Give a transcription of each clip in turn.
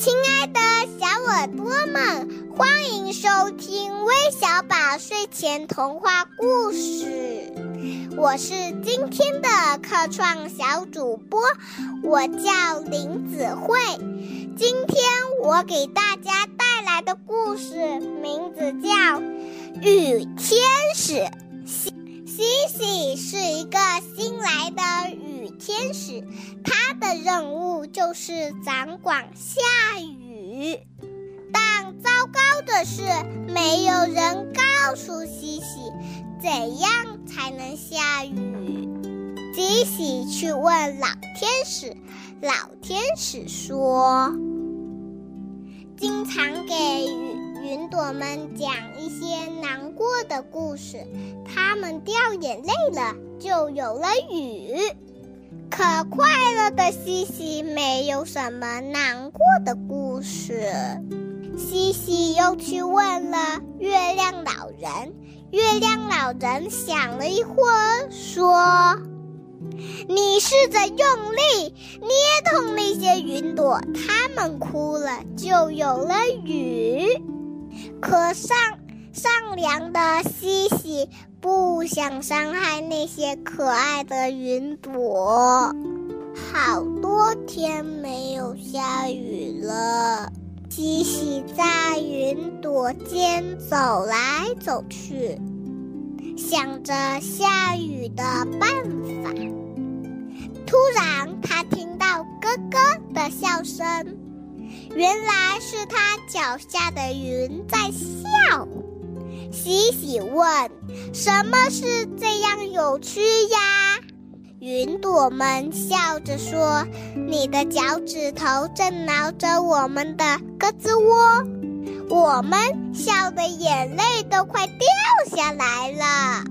亲爱的小耳朵们，欢迎收听微小宝睡前童话故事。我是今天的客创小主播，我叫林子慧。今天我给大家带来的故事名字叫《雨天使》。西西是一个新来的雨天使，他的任务就是掌管下雨。但糟糕的是，没有人告诉西西怎样才能下雨。西西去问老天使，老天使说：“经常给雨云朵们讲一些难过的故事，它们掉眼泪了，就有了雨。可快乐的西西没有什么难过的故事。西西又去问了月亮老人，月亮老人想了一会儿，说。”你试着用力捏痛那些云朵，它们哭了，就有了雨。可善善良的西西不想伤害那些可爱的云朵。好多天没有下雨了，西西在云朵间走来走去，想着下雨的办法。突然，他听到咯咯的笑声，原来是他脚下的云在笑。西西问：“什么是这样有趣呀？”云朵们笑着说：“你的脚趾头正挠着我们的胳肢窝，我们笑的眼泪都快掉下来了。”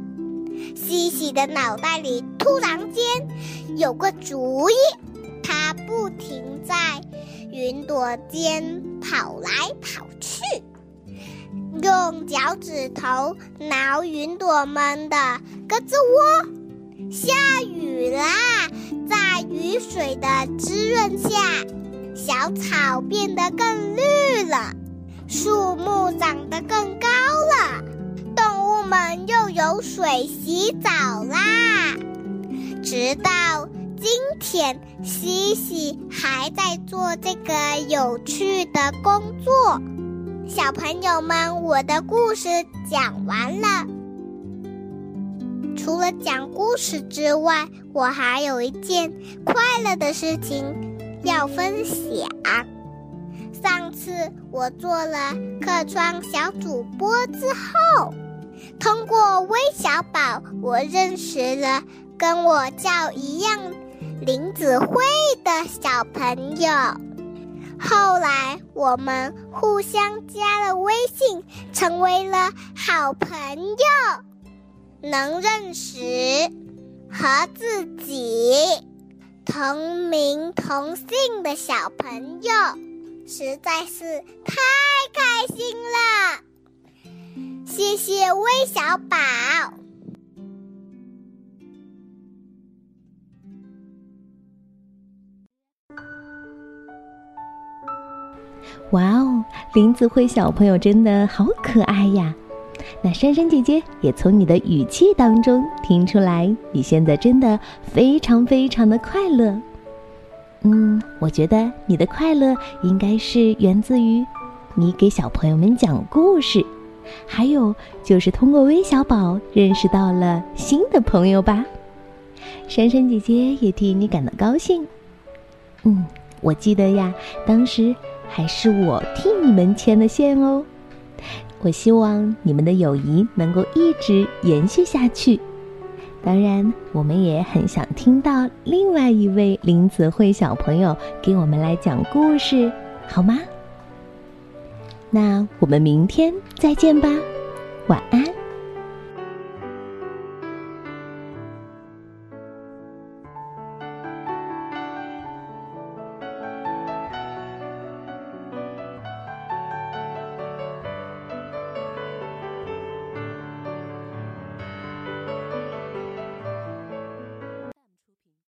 西西的脑袋里突然间有个主意，不停在云朵间跑来跑去，用脚趾头挠云朵们的胳肢窝。下雨啦，在雨水的滋润下，小草变得更绿了，树木长得更高了。动物们又有水洗澡啦！直到今天，西西还在做这个有趣的工作。小朋友们，我的故事讲完了。除了讲故事之外，我还有一件快乐的事情要分享。上次我做了客窗小主播之后。通过微小宝，我认识了跟我叫一样林子慧的小朋友。后来我们互相加了微信，成为了好朋友。能认识和自己同名同姓的小朋友，实在是太开心了。谢谢微小宝。哇哦，林子慧小朋友真的好可爱呀！那珊珊姐姐也从你的语气当中听出来，你现在真的非常非常的快乐。嗯，我觉得你的快乐应该是源自于你给小朋友们讲故事。还有就是通过微小宝认识到了新的朋友吧，珊珊姐姐也替你感到高兴。嗯，我记得呀，当时还是我替你们牵的线哦。我希望你们的友谊能够一直延续下去。当然，我们也很想听到另外一位林子慧小朋友给我们来讲故事，好吗？那我们明天再见吧，晚安。